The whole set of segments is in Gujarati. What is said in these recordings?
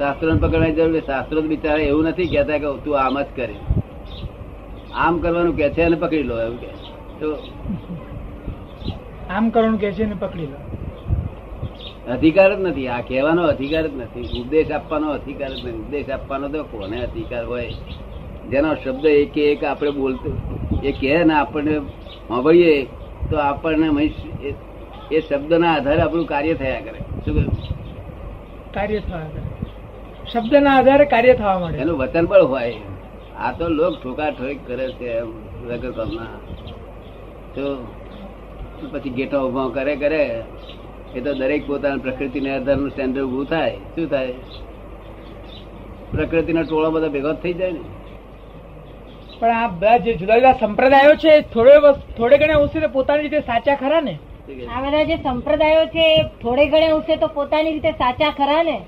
શાસ્ત્રો પકડવાની જરૂર. શાસ્ત્રો બિચારા એવું નથી કહેતા કે તું આમ જ કરે. આમ કરવાનું કે છે અને પકડી લો એવું કે તો આમ કરવાનું કે છે પકડી લો. અધિકાર જ નથી. આ કહેવાનો અધિકાર જ નથી. ઉપદેશ આપવાનો અધિકાર જ નથી. ઉપદેશ આપવાનો તો કોને અધિકાર હોય? જેનો શબ્દ એક એક આપણે બોલતો એ કહે ને આપણને સાંભળીએ તો આપણને એ- એ શબ્દના આધારે આપણું કાર્ય થયા કરે. શું? કાર્ય થયા કરે. શબ્દના આધારે કાર્ય થવા માંડે એનું વચન બળ હોય. આ તો લોક ઠોકા ઠોક કરે છે વગર કામના તો પછી ગેટો ઊભો કરે કરે એ તો દરેક પોતાના પ્રકૃતિને આધારનું સ્ટેન્ડર્ડ ઊભું થાય. શું થાય? પ્રકૃતિનો ટોળો બધો ભેગો થઈ જાય ને. પણ આ બધા જે જુદા જુદા સંપ્રદાયો છે થોડે થોડે ઘણા અંશે પોતાની રીતે સાચા ખરા ને? આ બધા જે સંપ્રદાયો છે થોડે ઘણે અંશે તો પોતાની રીતે સાચા ખરા ને?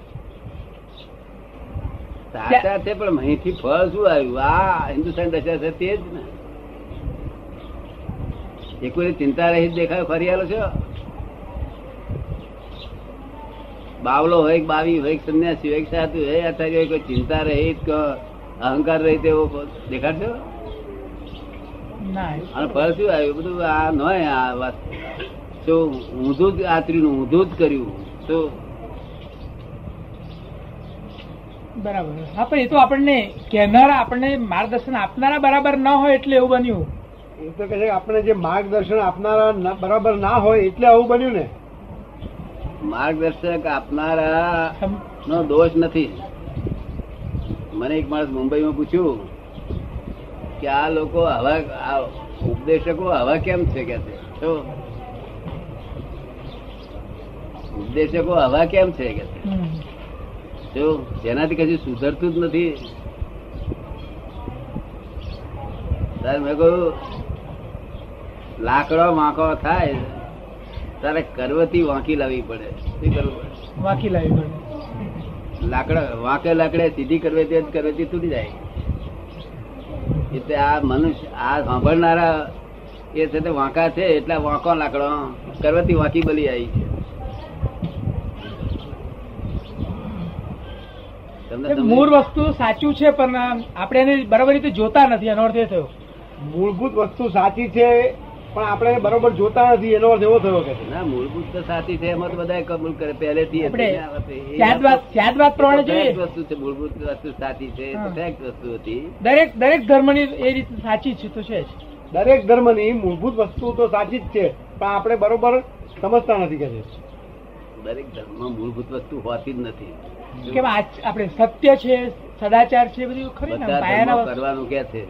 સાચા છે પણ અહીંથી ફળ શું આવ્યું? આ હિન્દુસ્તાન દશા છે તે જ ને. એ કોઈ ચિંતા રહી દેખાય ફરી આવેલો છે? બાવલો હોય બાવી હોય સંન્યાસી હોય સાધુ હોય અત્યારે કોઈ કોઈ ચિંતા રહિત કે અહંકાર રહિત એવો દેખાડશો? અને ફળ શું આવ્યું? બધું આ ન આ વાત. શું ઊંધું જ આચર્યું ઊંધું જ કર્યું. તો બરાબર. હા પણ એ તો આપણને કહેનારા આપણને માર્ગદર્શન આપનારા બરાબર ન હોય એટલે એવું બન્યું. એ તો કહે છે આપણે જે માર્ગદર્શન આપનારા બરાબર ના હોય એટલે આવું બન્યું ને. માર્ગદર્શક આપનારા નો દોષ નથી. મને એક માણસ મુંબઈમાં પૂછ્યું કે આ લોકો આવા આ ઉપદેશકો આવા કેમ છે કે છે? ઉપદેશકો આવા કેમ છે કે છે. જો જેનાથી કદી સુધરતું જ નથી. મેં કહ્યું લાકડો વાંકો થાય તારે કરવતી વાંકી લાવવી પડે. શું કરવું પડે? વાંકી લાવી પડે. લાકડા વાંકે લાકડે સીધી કરવે તે જ કરવેથી તૂટી જાય. એટલે આ મનુષ્ય આ સાંભળનારા એ છે તે વાંકા છે એટલા વાંકો લાકડો. કરવતી વાંકી બલી આવી છે તમને એ સમજાય? મૂળ વસ્તુ સાચું છે પણ આપણે એને બરાબર રીતે જોતા નથી એનો અર્થ એ થયો. મૂળભૂત વસ્તુ સાચી છે પણ આપણે બરોબર જોતા નથી એનો અર્થ એવો થયો કે ના મૂળભૂત તો સાચી છે એમાં તો બધા કબૂલ કરે પહેલેથી વાત પ્રમાણે જોઈએ. વસ્તુ છે મૂળભૂત વસ્તુ સાચી છે. ફેક્ટ વસ્તુ હતી. દરેક દરેક ધર્મની એ રીતે સાચી છે તો છે જ. દરેક ધર્મની મૂળભૂત વસ્તુ તો સાચી જ છે પણ આપણે બરોબર સમજતા નથી કે છે. દરેક ધર્મમાં મૂળભૂત વસ્તુ હોતી જ નથી. કે આપણે સત્ય છે સદાચાર છે બધું ખરી બધા કરવાનું કે છે?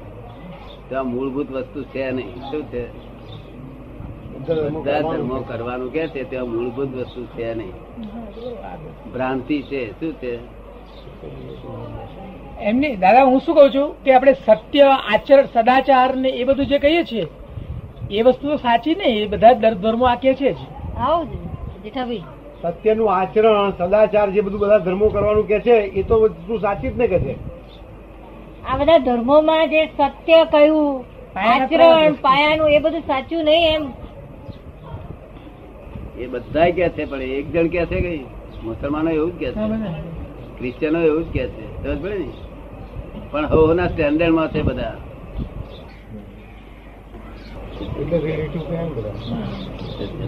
ત્યાં મૂળભૂત વસ્તુ છે નહીં. શું છે? બધા ધર્મો કરવાનું કે છે? ત્યાં મૂળભૂત વસ્તુ છે નહીં. ભ્રાંતિ છે. શું છે? એમની દાદા હું શું કઉ છું કે આપણે સત્ય આચરણ સદાચાર ને એ બધું જે કહીએ છીએ એ વસ્તુ તો સાચી નહીં. એ બધા ધર્મો આ કે છે જ. આવો જેઠાભાઈ. સત્યનું આચરણ સદાચાર જે બધું બધા ધર્મો કરવાનું કે છે એ તો વસ્તુ સાચી જ ને કે છે. આ બધા ધર્મોમાં જે સત્ય કહ્યું આચરણ. પાયાનું એ બધું સાચું નહીં એમ. એ બધા કે છે પણ એક જણ કે છે કઈ મુસલમાનો એવું જ કે છે. ક્રિશ્ચિયનો એવું જ કે છે. સમજ ને? પણ હવના સ્ટેન્ડર્ડમાં છે બધા.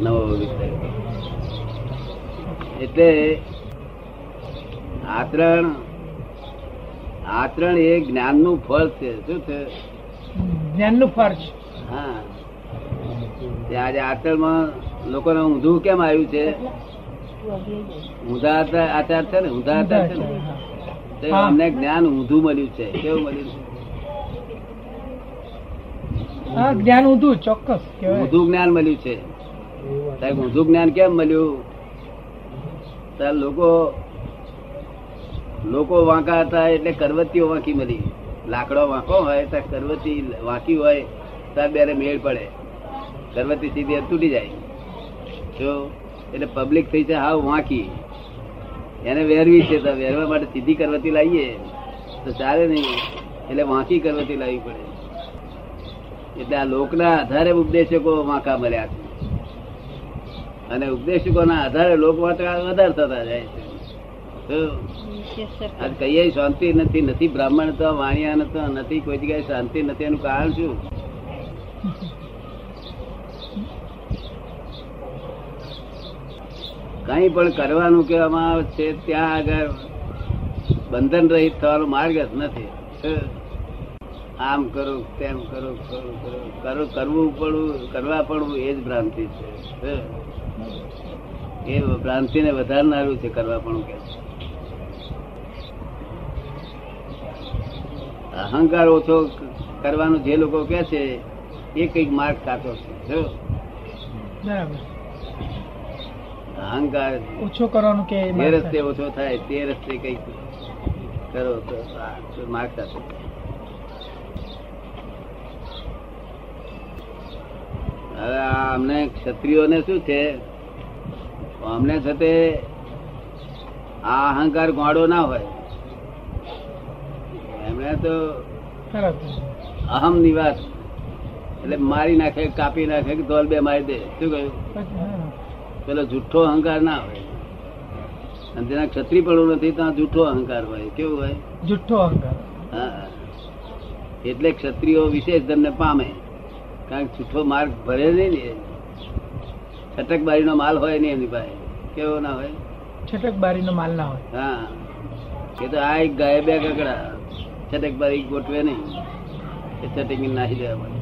નવો વિષય. એટલે આચરણ આચરણ એ જ્ઞાનનું ફળ છે. શું છે? જ્ઞાનનું ફર્જ હા. તે આજે આચરણમાં લોકોને ઊંધું કેમ આવ્યું છે? ઊંધા આચાર છે ને? ઊંધા આચાર છે ને? અમને જ્ઞાન ઊંધું મળ્યું છે. કેવું મળ્યું છે? હા જ્ઞાન ઊંધું ચોક્કસ ઊંધું જ્ઞાન મળ્યું છે. સાહેબ ઊંધું જ્ઞાન કેમ મળ્યું? ત્યારે લોકો લોકો વાંકા હતા એટલે કરવતીઓ વાંકી મળી. લાકડો વાંકો હોય ત્યાં કરવતી વાંકી હોય ત્યાં બેરે મેળ પડે. કરવતી સીધી તૂટી જાય. જો, એટલે પબ્લિક થઈ છે હાવ વાંકી. એને વેરવી છે તો વેરવા માટે સીધી કરવતી લાવીએ. તો ચાલે નહીં. એટલે વાંકી કરવતી લાવવી પડે. એટલે આ લોકના આધારે ઉપદેશકો વાંકા મળ્યા છે. અને ઉપદેશકોના આધારે લોક વધારે થતા જાય છે. આજ કહીએ શાંતિ નથી નથી બ્રાહ્મણ તો વાણિયા નતો નથી કોઈ જગ્યાએ શાંતિ નથી એનું કારણ શું? કઈ પણ કરવાનું કહેવામાં આવે છે ત્યાં આગળ બંધન રહિત થવાનો માર્ગ જ નથી. આમ કરો તેમ કરો કરો કરો કરો કરવું પડવું કરવા પડવું એ જ ભ્રાંતિ છે. એ ભ્રાંતિને વધારનારું છે કરવા પણ કે અહંકાર ઓછો કરવાનું જે લોકો કે છે એ કંઈક માર્ગ કાચો છે. બરાબર. અહંકાર ઓછો કરવાનું કે જે રસ્તે ઓછો થાય તે રસ્તે કંઈક કરો તો માર્ગ કાચો હવે અમને અમને ક્ષત્રિયોને શું છે? અમને સાથે આ અહંકાર ગોળો ના હોય. એમણે તો અહમ નિવાસ. એટલે મારી નાખે કાપી નાખે કે ધોલ બે મારી દે. શું કહ્યું? પેલો જુઠ્ઠો અહંકાર ના હોય. અને તેના ક્ષત્રિય પડવું નથી ત્યાં જુઠ્ઠો અહંકાર હોય. કેવું હોય? જુઠ્ઠો અહંકાર. હા. એટલે ક્ષત્રિયો વિશેષ તમને પામે. કારણ કે જુઠ્ઠો માર્ગ ભરે નહીં ને છટકબારી નો માલ હોય નહીં એમની પાસે. કેવો ના હોય? છટક બારીનો માલ ના હોય. હા. એ તો આ એક ગાય બે કકડા છટકબારી ગોઠવે નહીં. એ છટકી નાખી દેવા